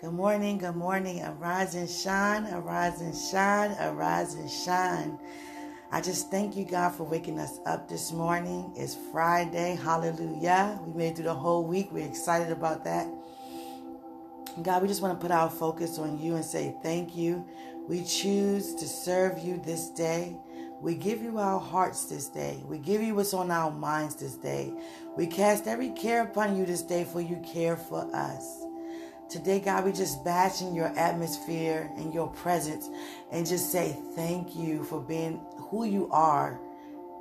Good morning, good morning. Arise and shine, arise and shine, arise and shine. I just thank you, God, for waking us up this morning. It's Friday. Hallelujah. We made through the whole week. We're excited about that. God, we just want to put our focus on you and say thank you. We choose to serve you this day. We give you our hearts this day. We give you what's on our minds this day. We cast every care upon you this day, for you care for us. Today, God, we just bask in your atmosphere and your presence and just say thank you for being who you are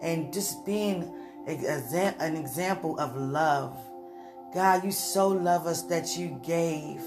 and just being an example of love. God, you so love us that you gave,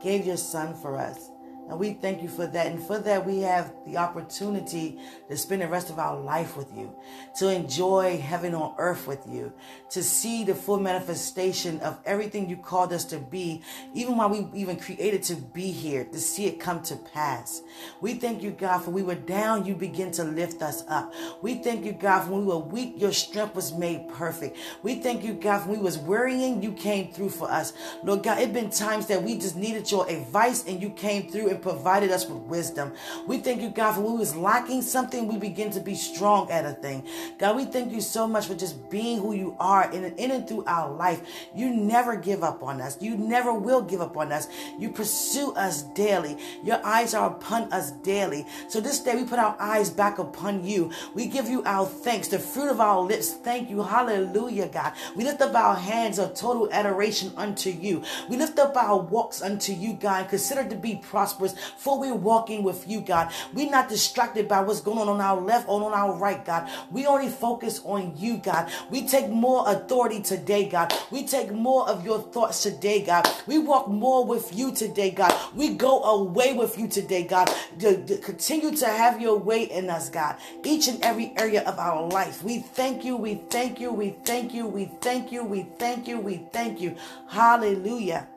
gave your son for us. And we thank you for that. And for that, we have the opportunity to spend the rest of our life with you, to enjoy heaven on earth with you, to see the full manifestation of everything you called us to be, even while we even created to be here, to see it come to pass. We thank you, God, for we were down, you begin to lift us up. We thank you, God, for when we were weak, your strength was made perfect. We thank you, God, for when we was worrying, you came through for us. Lord God, it been times that we just needed your advice and you came through provided us with wisdom. We thank you, God, for when we was lacking something, we begin to be strong at a thing. God, we thank you so much for just being who you are in, in and through our life. You never give up on us. You never will give up on us. You pursue us daily. Your eyes are upon us daily. So this day we put our eyes back upon you. We give you our thanks, the fruit of our lips. Thank you. Hallelujah, God. We lift up our hands of total adoration unto you. We lift up our walks unto you, God. Consider to be prosperous for we're walking with you, God. We're not distracted by what's going on on our left or on our right, God. We only focus on you, God. We take more authority today, God. We take more of your thoughts today, God. We walk more with you today, God. We go away with you today, God. To, to continue to have your way in us, God. Each and every area of our life. We thank you, we thank you, we thank you, we thank you, we thank you, we thank you. Hallelujah.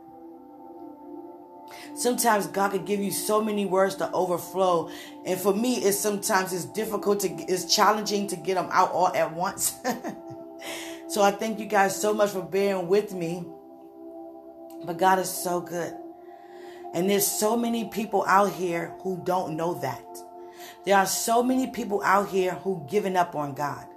Sometimes God can give you so many words to overflow. And for me, it's sometimes it's difficult to, it's challenging to get them out all at once. so I thank you guys so much for bearing with me. But God is so good. And there's so many people out here who don't know that. There are so many people out here who given up on God.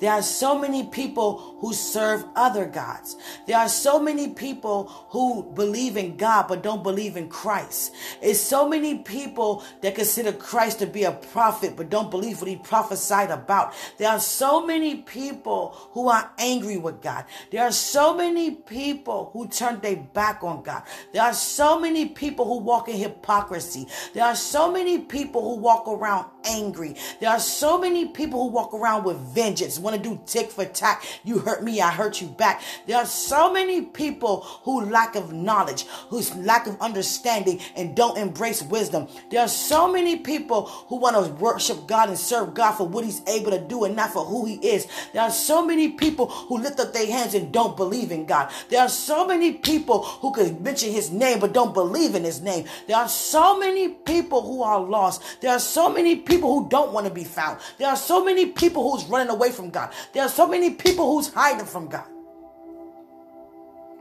There are so many people who serve other gods. There are so many people who believe in God but don't believe in Christ. It's so many people that consider Christ to be a prophet but don't believe what he prophesied about. There are so many people who are angry with God. There are so many people who turn their back on God. There are so many people who walk in hypocrisy. There are so many people who walk around angry. There are so many people who walk around with vengeance, want to do tick for tack. You hurt me, I hurt you back. There are so many people who lack of knowledge, whose lack of understanding and don't embrace wisdom. There are so many people who want to worship God and serve God for what he's able to do and not for who he is. There are so many people who lift up their hands and don't believe in God. There are so many people who could mention his name but don't believe in his name. There are so many people who are lost. There are so many people who don't want to be found. There are so many people who's running away from God. There are so many people who's hiding from God.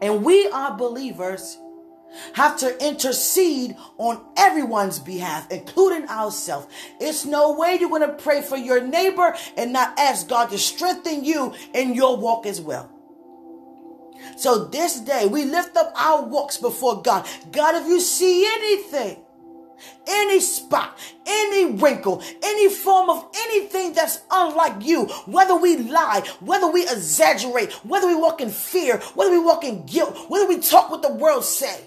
And we are believers have to intercede on everyone's behalf, including ourselves. It's no way you're going to pray for your neighbor and not ask God to strengthen you in your walk as well. So this day we lift up our walks before God. God, if you see anything any spot, any wrinkle, any form of anything that's unlike you, whether we lie, whether we exaggerate, whether we walk in fear, whether we walk in guilt, whether we talk what the world say.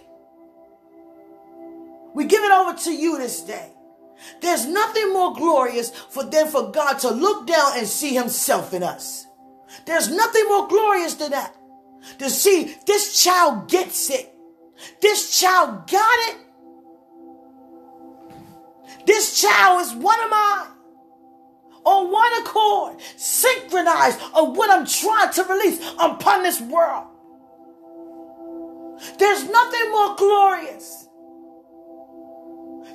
We give it over to you this day. There's nothing more glorious for than for God to look down and see himself in us. There's nothing more glorious than that. To see this child gets it. This child got it. This child is one of mine. On one accord, synchronized of what I'm trying to release upon this world. There's nothing more glorious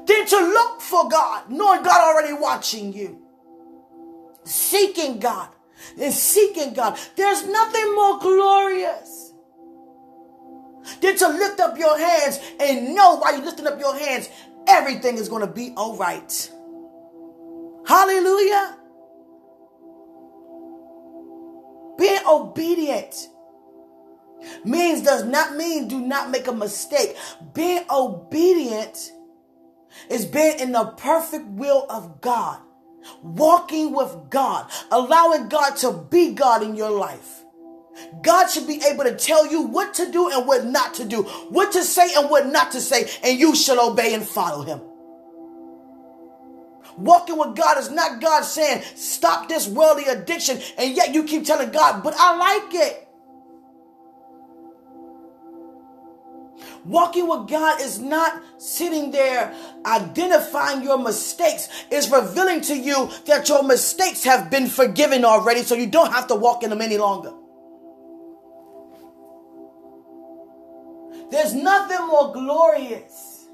than to look for God, knowing God already watching you. Seeking God and seeking God. There's nothing more glorious than to lift up your hands and know while you're lifting up your hands, everything is going to be all right. Hallelujah. Being obedient means does not mean do not make a mistake. Being obedient is being in the perfect will of God, walking with God, allowing God to be God in your life. God should be able to tell you what to do and what not to do, what to say and what not to say, and you shall obey and follow Him. Walking with God is not God saying, stop this worldly addiction, and yet you keep telling God, but I like it. Walking with God is not sitting there identifying your mistakes. It's revealing to you that your mistakes have been forgiven already, so you don't have to walk in them any longer. There's nothing more glorious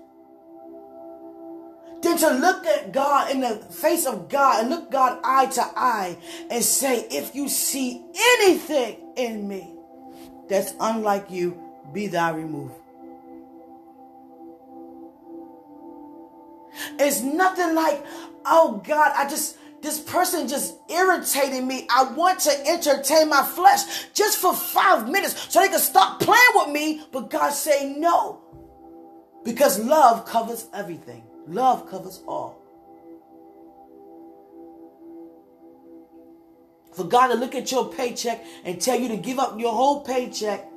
than to look at God in the face of God and look God eye to eye and say, if you see anything in me that's unlike you, be thou removed. It's nothing like, oh God, I just, this person just irritating me. I want to entertain my flesh just for five minutes so they can stop playing with me. But God say no. Because love covers everything. Love covers all. For God to look at your paycheck and tell you to give up your whole paycheck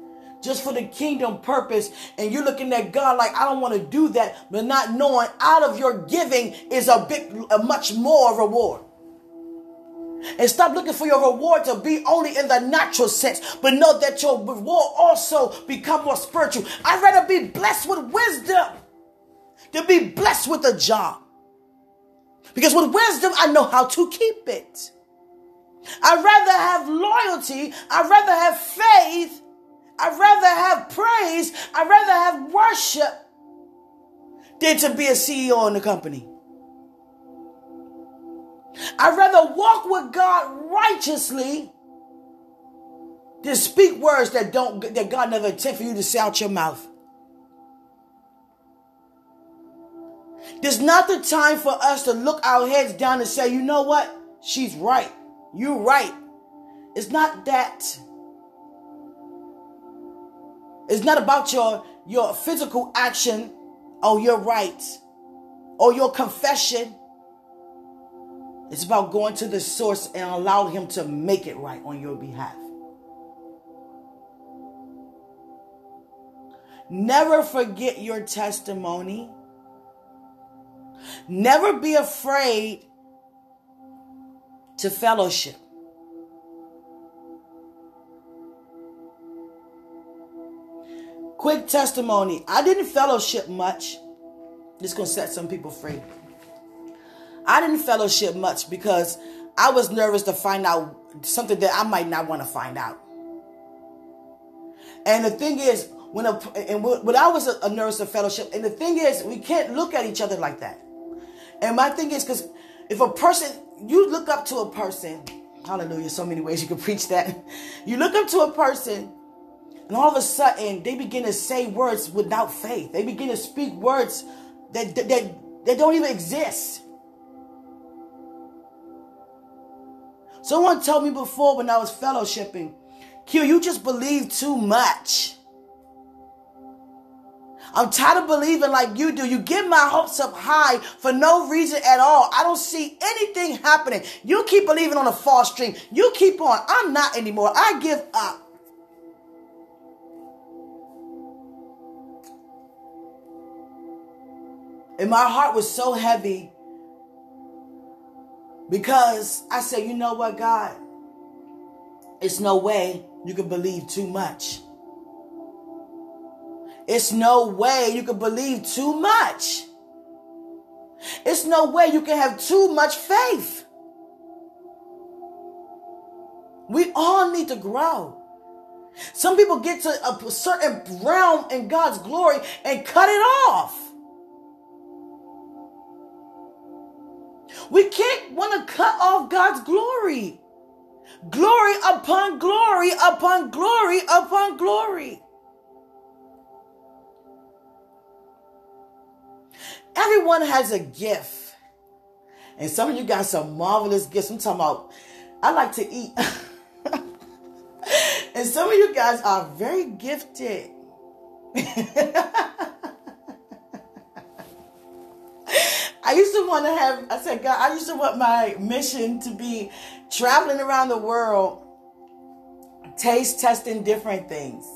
just for the kingdom purpose and you're looking at God like I don't want to do that but not knowing out of your giving is a big a much more reward and stop looking for your reward to be only in the natural sense, but know that your reward also become more spiritual. I'd rather be blessed with wisdom than be blessed with a job. Because with wisdom, I know how to keep it. I'd rather have loyalty. I'd rather have faith I'd rather have praise, I'd rather have worship than to be a CEO in the company. I'd rather walk with God righteously than speak words that don't that God never intended for you to say out your mouth. There's not the time for us to look our heads down and say, you know what? She's right. You're right. It's not that. It's not about your, your physical action or your right. or your confession. It's about going to the source and allow him to make it right on your behalf. Never forget your testimony. Never be afraid to fellowship. Quick testimony. I didn't fellowship much. This gonna set some people free. I didn't fellowship much because I was nervous to find out something that I might not want to find out. And the thing is, when a, and when I was a, a nurse of fellowship, and the thing is, we can't look at each other like that. And my thing is, because if a person, you look up to a person, hallelujah, so many ways you can preach that. You look up to a person and all of a sudden, they begin to say words without faith. They begin to speak words that, that, that, that don't even exist. Someone told me before when I was fellowshipping, Q, you just believe too much. I'm tired of believing like you do. You get my hopes up high for no reason at all. I don't see anything happening. You keep believing on a false dream. You keep on. I'm not anymore. I give up. And my heart was so heavy because I said, you know what, God? It's no way you can believe too much. It's no way you can believe too much. It's no way you can have too much faith. We all need to grow. Some people get to a certain realm in God's glory and cut it off. We can't want to cut off God's glory. Glory upon glory upon glory upon glory. Everyone has a gift. And some of you got some marvelous gifts. I'm talking about, I like to eat. and some of you guys are very gifted. I used to want to have, I said, God, I used to want my mission to be traveling around the world, taste testing different things.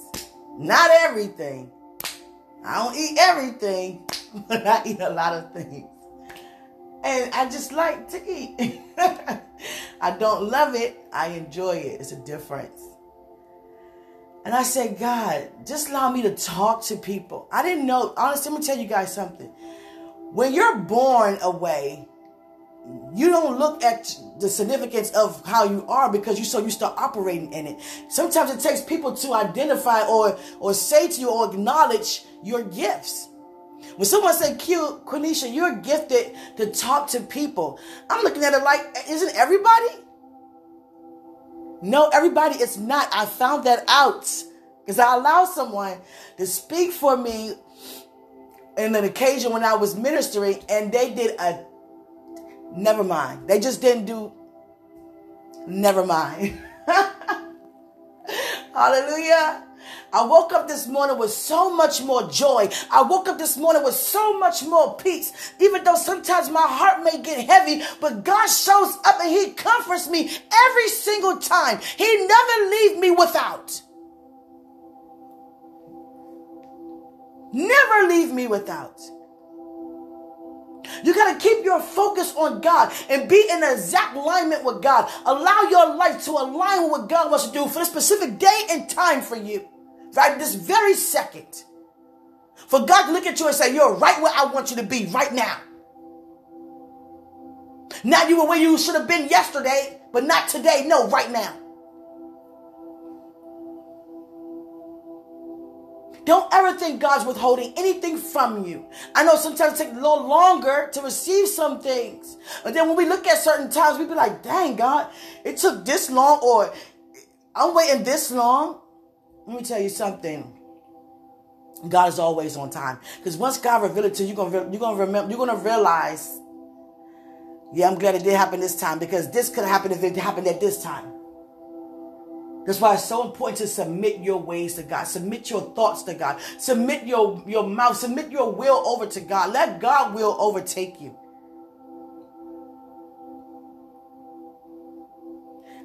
Not everything. I don't eat everything, but I eat a lot of things. And I just like to eat. I don't love it, I enjoy it. It's a difference. And I said, God, just allow me to talk to people. I didn't know, honestly, let me tell you guys something. When you're born away, you don't look at the significance of how you are because you're so you start operating in it. Sometimes it takes people to identify or or say to you or acknowledge your gifts. When someone say, "Q, Quenisha, you're gifted to talk to people," I'm looking at it like, isn't everybody? No, everybody is not. I found that out because I allowed someone to speak for me in an occasion when I was ministering, and they did a never mind. They just didn't do never mind. Hallelujah. I woke up this morning with so much more joy. I woke up this morning with so much more peace. Even though sometimes my heart may get heavy, but God shows up and He comforts me every single time. He never leaves me without. Never leave me without. You got to keep your focus on God and be in exact alignment with God. Allow your life to align with what God wants to do for a specific day and time for you. Right this very second. For God to look at you and say, You're right where I want you to be right now. Now you were where you should have been yesterday, but not today. No, right now. Don't ever think God's withholding anything from you. I know sometimes it takes a little longer to receive some things. But then when we look at certain times, we'd be like, dang, God, it took this long, or I'm waiting this long. Let me tell you something. God is always on time. Because once God reveals it to you, you're gonna, you're gonna remember, you're gonna realize, yeah, I'm glad it did happen this time because this could have happened if it happened at this time. That's why it's so important to submit your ways to God. Submit your thoughts to God. Submit your, your mouth. Submit your will over to God. Let God will overtake you.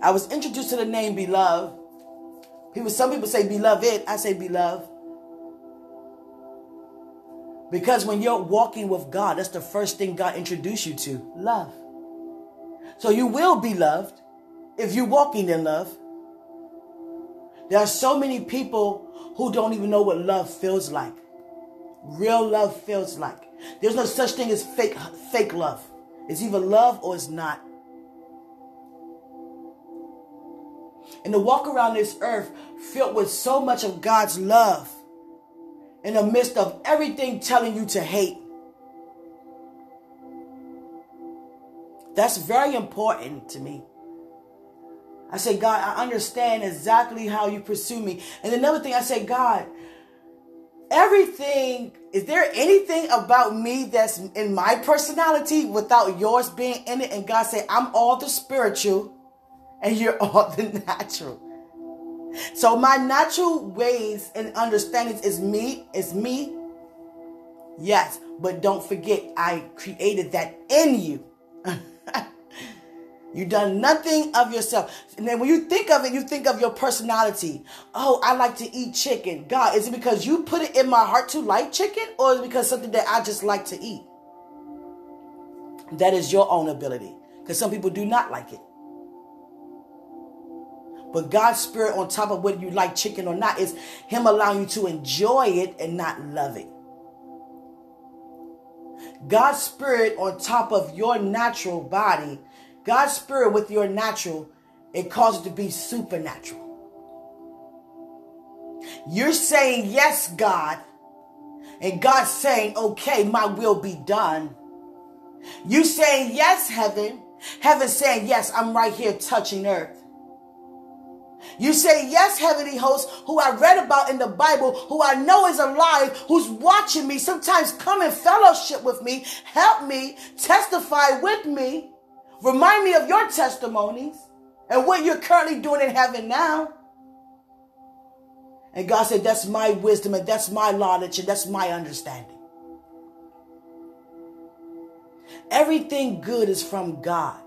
I was introduced to the name beloved. People, some people say beloved. I say beloved. Because when you're walking with God, that's the first thing God introduced you to love. So you will be loved if you're walking in love. There are so many people who don't even know what love feels like. Real love feels like. There's no such thing as fake fake love. It's either love or it's not. And to walk around this earth filled with so much of God's love in the midst of everything telling you to hate. That's very important to me. I say, God, I understand exactly how you pursue me. And another thing, I say, God, everything, is there anything about me that's in my personality without yours being in it? And God say, I'm all the spiritual and you're all the natural. So my natural ways and understandings is me, is me. Yes, but don't forget, I created that in you. You've done nothing of yourself. And then when you think of it, you think of your personality. Oh, I like to eat chicken. God, is it because you put it in my heart to like chicken or is it because something that I just like to eat? That is your own ability. Because some people do not like it. But God's spirit on top of whether you like chicken or not is Him allowing you to enjoy it and not love it. God's spirit on top of your natural body God's spirit with your natural, it causes it to be supernatural. You're saying, Yes, God. And God's saying, Okay, my will be done. You saying, Yes, heaven. Heaven saying, Yes, I'm right here touching earth. You say, Yes, heavenly host, who I read about in the Bible, who I know is alive, who's watching me. Sometimes come and fellowship with me, help me, testify with me, remind me of your testimonies and what you're currently doing in heaven now. And God said, That's my wisdom and that's my knowledge and that's my understanding. Everything good is from God.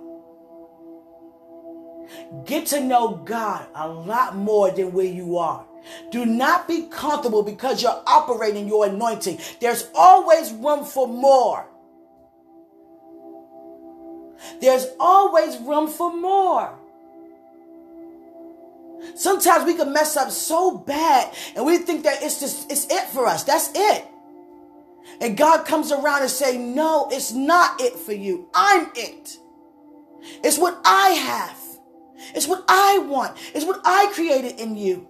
Get to know God a lot more than where you are. Do not be comfortable because you're operating your anointing. There's always room for more. There's always room for more. Sometimes we can mess up so bad and we think that it's just it's it for us. That's it. And God comes around and say, "No, it's not it for you. I'm it. It's what I have. It's what I want. It's what I created in you.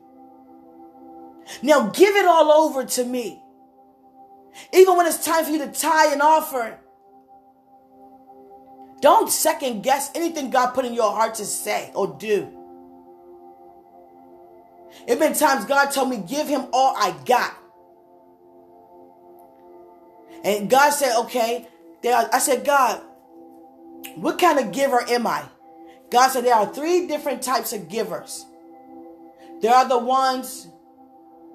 Now give it all over to me. Even when it's time for you to tie an offering, don't second guess anything God put in your heart to say or do. It been times God told me, give him all I got. And God said, okay. I said, God, what kind of giver am I? God said there are three different types of givers. There are the ones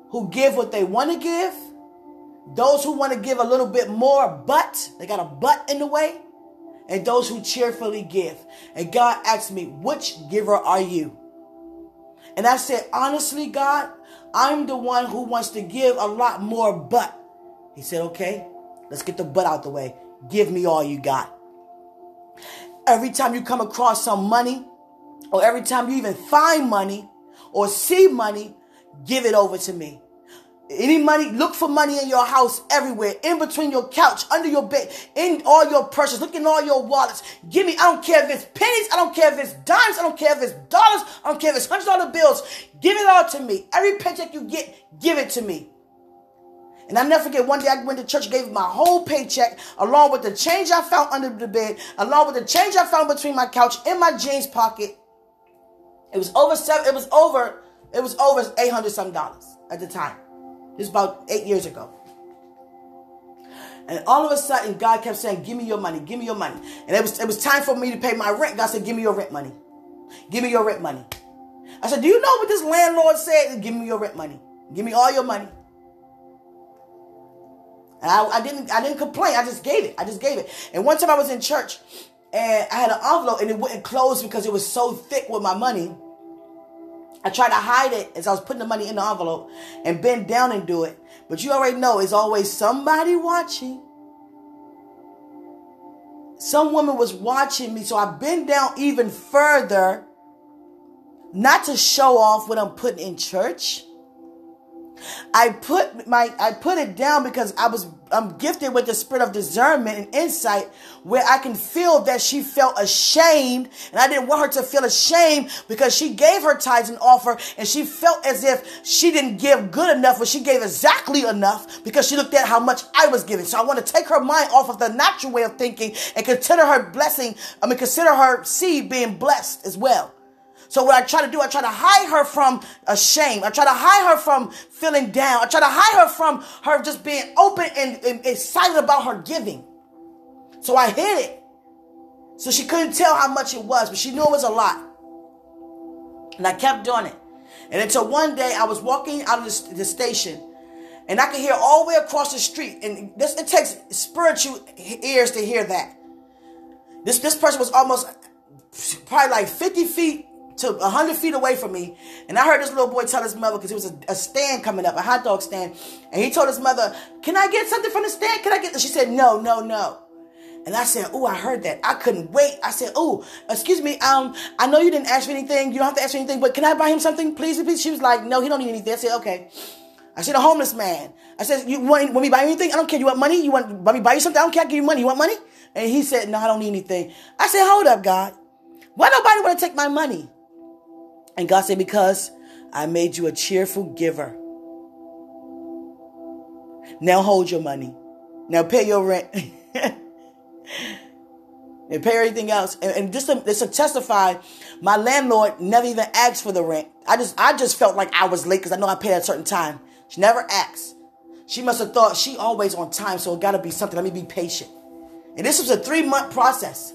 who give what they want to give, those who want to give a little bit more, but they got a but in the way, and those who cheerfully give. And God asked me, which giver are you? And I said, honestly, God, I'm the one who wants to give a lot more, but. He said, okay, let's get the but out the way. Give me all you got. Every time you come across some money, or every time you even find money or see money, give it over to me. Any money, look for money in your house everywhere, in between your couch, under your bed, in all your purses, look in all your wallets. Give me, I don't care if it's pennies, I don't care if it's dimes, I don't care if it's dollars, I don't care if it's hundred dollar bills. Give it all to me. Every paycheck you get, give it to me. And I never forget one day I went to church, gave my whole paycheck along with the change I found under the bed, along with the change I found between my couch in my jeans pocket. It was over seven, it was over, it was over 800 some dollars at the time. This is about eight years ago. And all of a sudden, God kept saying, Give me your money, give me your money. And it was, it was time for me to pay my rent. God said, Give me your rent money. Give me your rent money. I said, Do you know what this landlord said? Give me your rent money. Give me all your money. And I, I didn't I didn't complain. I just gave it. I just gave it. And one time I was in church and I had an envelope and it wouldn't close because it was so thick with my money. I tried to hide it as I was putting the money in the envelope and bend down and do it. But you already know it's always somebody watching. Some woman was watching me, so I bent down even further, not to show off what I'm putting in church I put my I put it down because I was I'm gifted with the spirit of discernment and insight where I can feel that she felt ashamed and I didn't want her to feel ashamed because she gave her tithes and offer and she felt as if she didn't give good enough but she gave exactly enough because she looked at how much I was giving. So I want to take her mind off of the natural way of thinking and consider her blessing, I mean consider her seed being blessed as well. So what I try to do, I try to hide her from a shame. I try to hide her from feeling down. I try to hide her from her just being open and, and excited about her giving. So I hid it. So she couldn't tell how much it was, but she knew it was a lot. And I kept doing it. And until one day I was walking out of the, the station and I could hear all the way across the street. And this, it takes spiritual ears to hear that. This, this person was almost probably like 50 feet to 100 feet away from me. And I heard this little boy tell his mother, because it was a, a, stand coming up, a hot dog stand. And he told his mother, Can I get something from the stand? Can I get this? She said, No, no, no. And I said, Oh, I heard that. I couldn't wait. I said, Oh, excuse me. Um, I know you didn't ask for anything. You don't have to ask for anything, but can I buy him something, please? please? She was like, No, he don't need anything. I said, Okay. I said, a homeless man. I said, you want, want me buy anything? I don't care. You want money? You want, want me buy you something? I don't care. I give you money. You want money? And he said, no, I don't need anything. I said, hold up, God. Why nobody want to take my money? And God said, Because I made you a cheerful giver. Now hold your money. Now pay your rent. and pay everything else. And, and just, to, just to testify, my landlord never even asked for the rent. I just I just felt like I was late because I know I paid at a certain time. She never asked. She must have thought she always on time, so it gotta be something. Let me be patient. And this was a three-month process.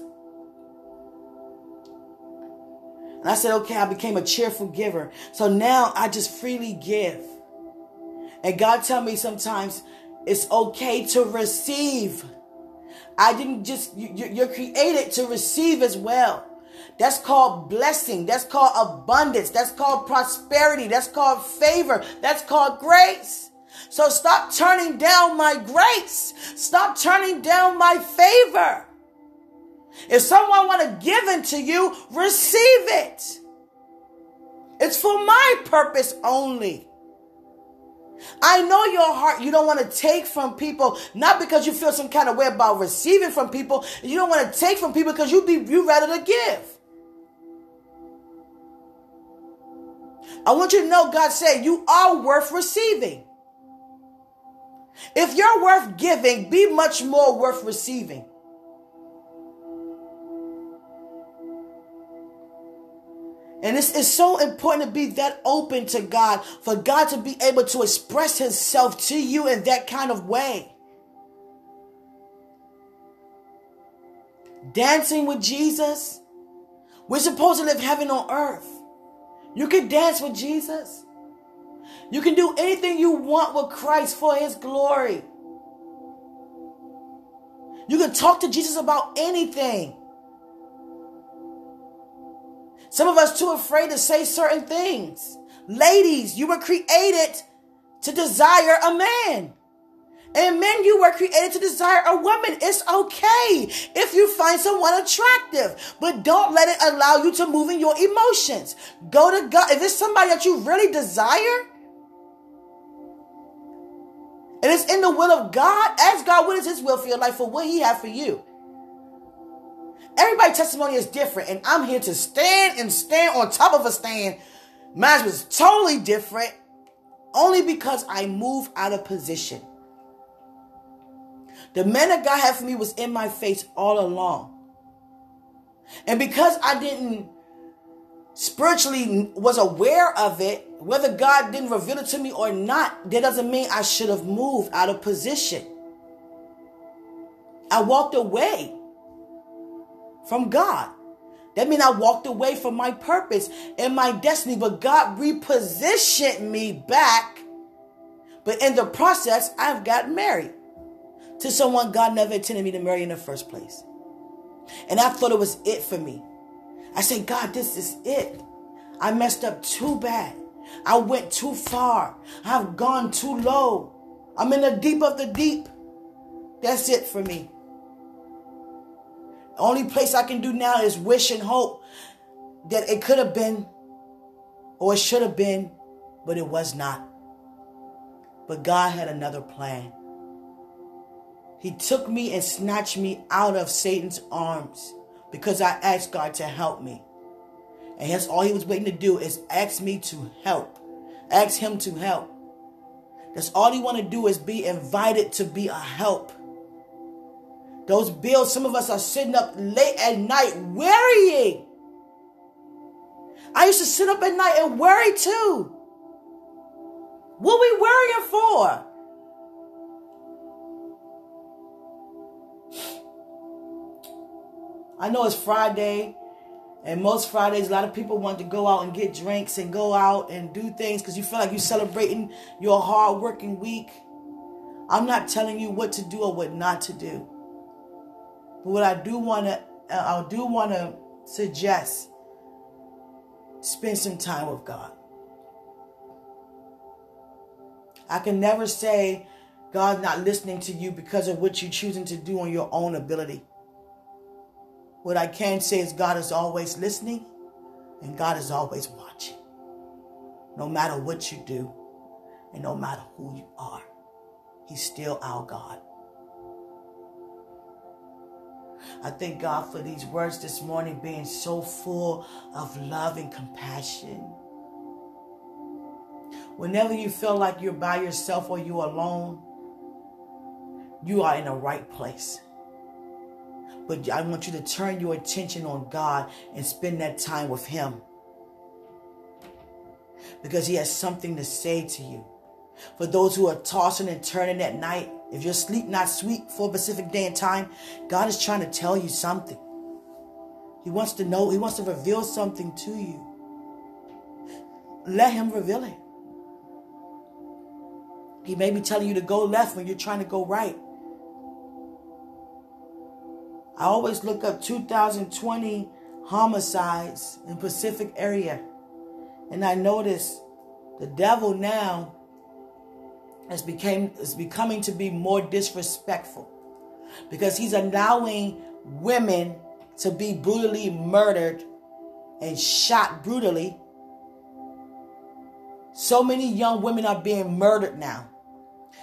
And I said, okay, I became a cheerful giver. So now I just freely give. And God tell me sometimes it's okay to receive. I didn't just, you're created to receive as well. That's called blessing. That's called abundance. That's called prosperity. That's called favor. That's called grace. So stop turning down my grace. Stop turning down my favor. If someone want to give into you, receive it. It's for my purpose only. I know your heart. You don't want to take from people, not because you feel some kind of way about receiving from people. You don't want to take from people because you be you rather to give. I want you to know God said you are worth receiving. If you're worth giving, be much more worth receiving. And it's, it's so important to be that open to God, for God to be able to express Himself to you in that kind of way. Dancing with Jesus, we're supposed to live heaven on earth. You can dance with Jesus. You can do anything you want with Christ for his glory. You can talk to Jesus about anything. Some of us too afraid to say certain things. Ladies, you were created to desire a man. And men, you were created to desire a woman. It's okay if you find someone attractive, but don't let it allow you to move in your emotions. Go to God. If it's somebody that you really desire, and it's in the will of God, ask God what is His will for your life, for what He has for you. Everybody's testimony is different, and I'm here to stand and stand on top of a stand. Mine was totally different, only because I moved out of position. The man that God had for me was in my face all along. And because I didn't spiritually was aware of it, whether God didn't reveal it to me or not, that doesn't mean I should have moved out of position. I walked away from God. That means I walked away from my purpose and my destiny, but God repositioned me back. But in the process, I've got married to someone God never intended me to marry in the first place. And I thought it was it for me. I said, God, this is it. I messed up too bad. I went too far. I've gone too low. I'm in the deep of the deep. That's it for me. Only place I can do now is wish and hope that it could have been or it should have been, but it was not. But God had another plan. He took me and snatched me out of Satan's arms because I asked God to help me. And that's all he was waiting to do is ask me to help. Ask him to help. That's all he want to do is be invited to be a help. Those bills, some of us are sitting up late at night worrying. I used to sit up at night and worry too. What we worrying for? I know it's Friday, and most Fridays, a lot of people want to go out and get drinks and go out and do things because you feel like you're celebrating your hard working week. I'm not telling you what to do or what not to do. But what I do want to, uh, I do want to suggest, spend some time with God. I can never say God's not listening to you because of what you're choosing to do on your own ability. What I can say is God is always listening and God is always watching. No matter what you do and no matter who you are, He's still our God. I thank God for these words this morning being so full of love and compassion. Whenever you feel like you're by yourself or you're alone, you are in the right place. But I want you to turn your attention on God and spend that time with Him. because He has something to say to you. For those who are tossing and turning at night, if your sleep not sweet for a specific day and time, God is trying to tell you something. He wants to know, He wants to reveal something to you. Let Him reveal it. He may be telling you to go left when you're trying to go right. I always look up 2020 homicides in Pacific area. And I notice the devil now is became is becoming to be more disrespectful because he's allowing women to be brutally murdered and shot brutally. So many young women are being murdered now.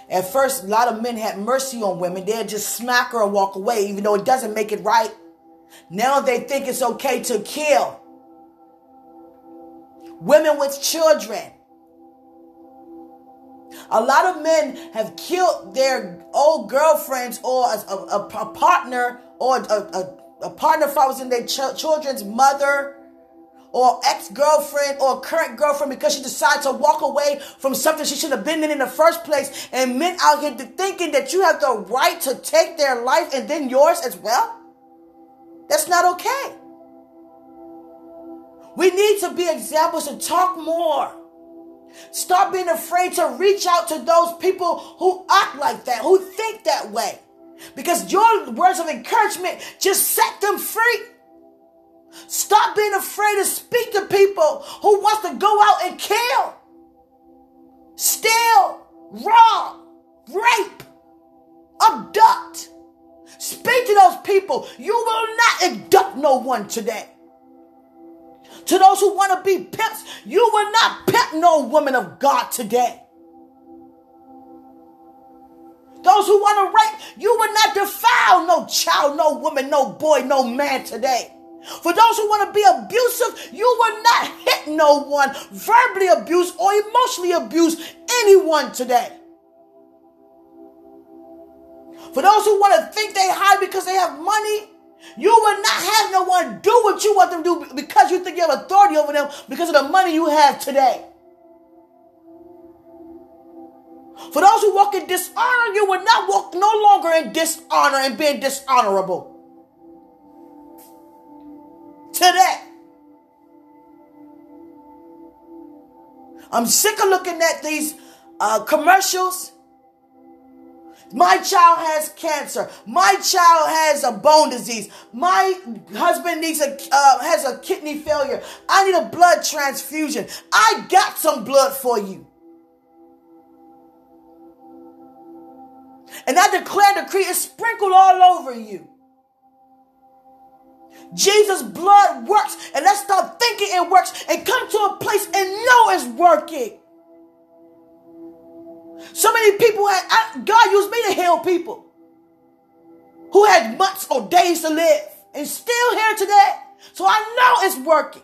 At first, a lot of men had mercy on women. They'd just smack her and walk away, even though it doesn't make it right. Now they think it's okay to kill. Women with children. A lot of men have killed their old girlfriends or a, a, a partner or a, a, partner if I was in their ch- children's mother or ex-girlfriend or current girlfriend because she decided to walk away from something she should have been in in the first place. And men out here thinking that you have the right to take their life and then yours as well? That's not okay. We need to be examples and talk more stop being afraid to reach out to those people who act like that who think that way because your words of encouragement just set them free Stop being afraid to speak to people who wants to go out and kill, steal, rob, rape, abduct. Speak to those people. You will not abduct no one today. To those who want to be pimps, you will not pimp no woman of God today. Those who want to rape, you will not defile no child, no woman, no boy, no man today. For those who want to be abusive, you will not hit no one, verbally abuse or emotionally abuse anyone today. For those who want to think they high because they have money, you will not have no one do what you want them to do because you think you have authority over them because of the money you have today. For those who walk in dishonor, you will not walk no longer in dishonor and being dishonorable today. I'm sick of looking at these uh, commercials. My child has cancer. My child has a bone disease. My husband needs a uh, has a kidney failure. I need a blood transfusion. I got some blood for you. And I declare decree is sprinkled all over you. Jesus' blood works. And let's stop thinking it works and come to a place and know it's working. So many people had, I, God used me to heal people who had months or days to live and still here today. So I know it's working.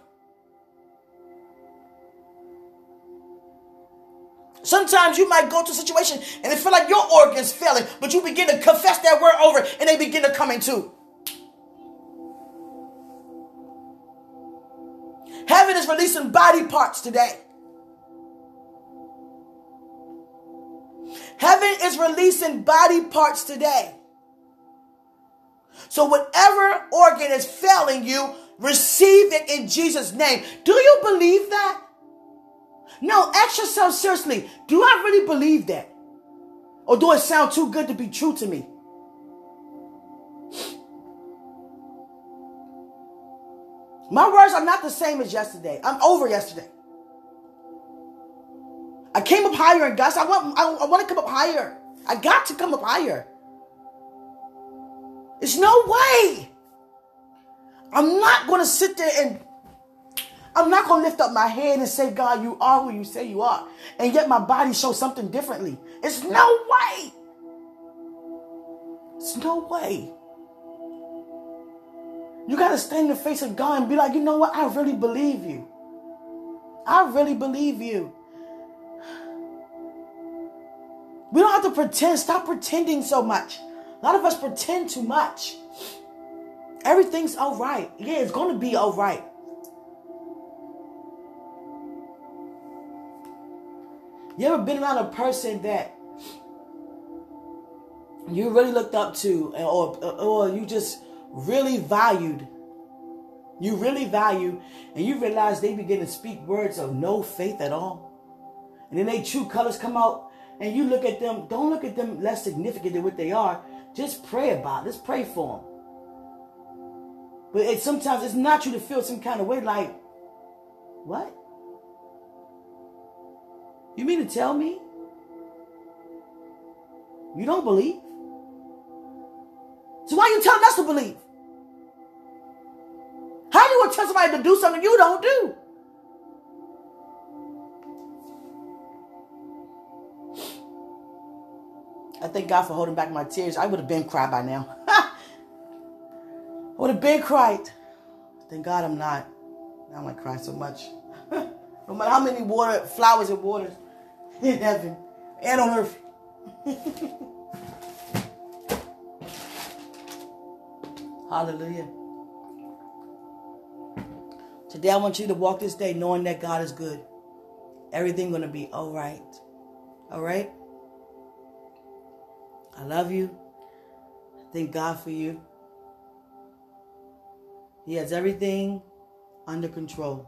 Sometimes you might go to a situation and it feel like your organs failing, but you begin to confess that word over and they begin to come into. Heaven is releasing body parts today. Heaven is releasing body parts today. So, whatever organ is failing you, receive it in Jesus' name. Do you believe that? No, ask yourself seriously do I really believe that? Or do it sound too good to be true to me? My words are not the same as yesterday. I'm over yesterday. I came up higher in God. I want, I, I want to come up higher. I got to come up higher. There's no way. I'm not going to sit there and I'm not going to lift up my head and say, God, you are who you say you are. And yet my body shows something differently. It's no way. It's no way. You got to stand in the face of God and be like, you know what? I really believe you. I really believe you. We don't have to pretend. Stop pretending so much. A lot of us pretend too much. Everything's all right. Yeah, it's going to be all right. You ever been around a person that you really looked up to, or or you just really valued? You really value, and you realize they begin to speak words of no faith at all, and then they true colors come out, and you look at them. Don't look at them less significant than what they are. Just pray about. It. Just pray for them. But it, sometimes it's not you to feel some kind of way, like, what? You mean to tell me you don't believe? So why you telling us to believe? How do you want to tell somebody to do something you don't do? I thank God for holding back my tears. I would have been cried by now. I would have been cried. Thank God I'm not. I don't like cry so much. no matter how many water, flowers and waters in heaven and on earth. Hallelujah. Today I want you to walk this day knowing that God is good. Everything gonna be all right. All right. I love you. Thank God for you. He has everything under control.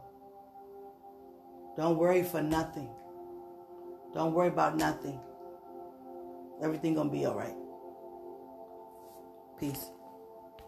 Don't worry for nothing. Don't worry about nothing. Everything gonna be all right. Peace.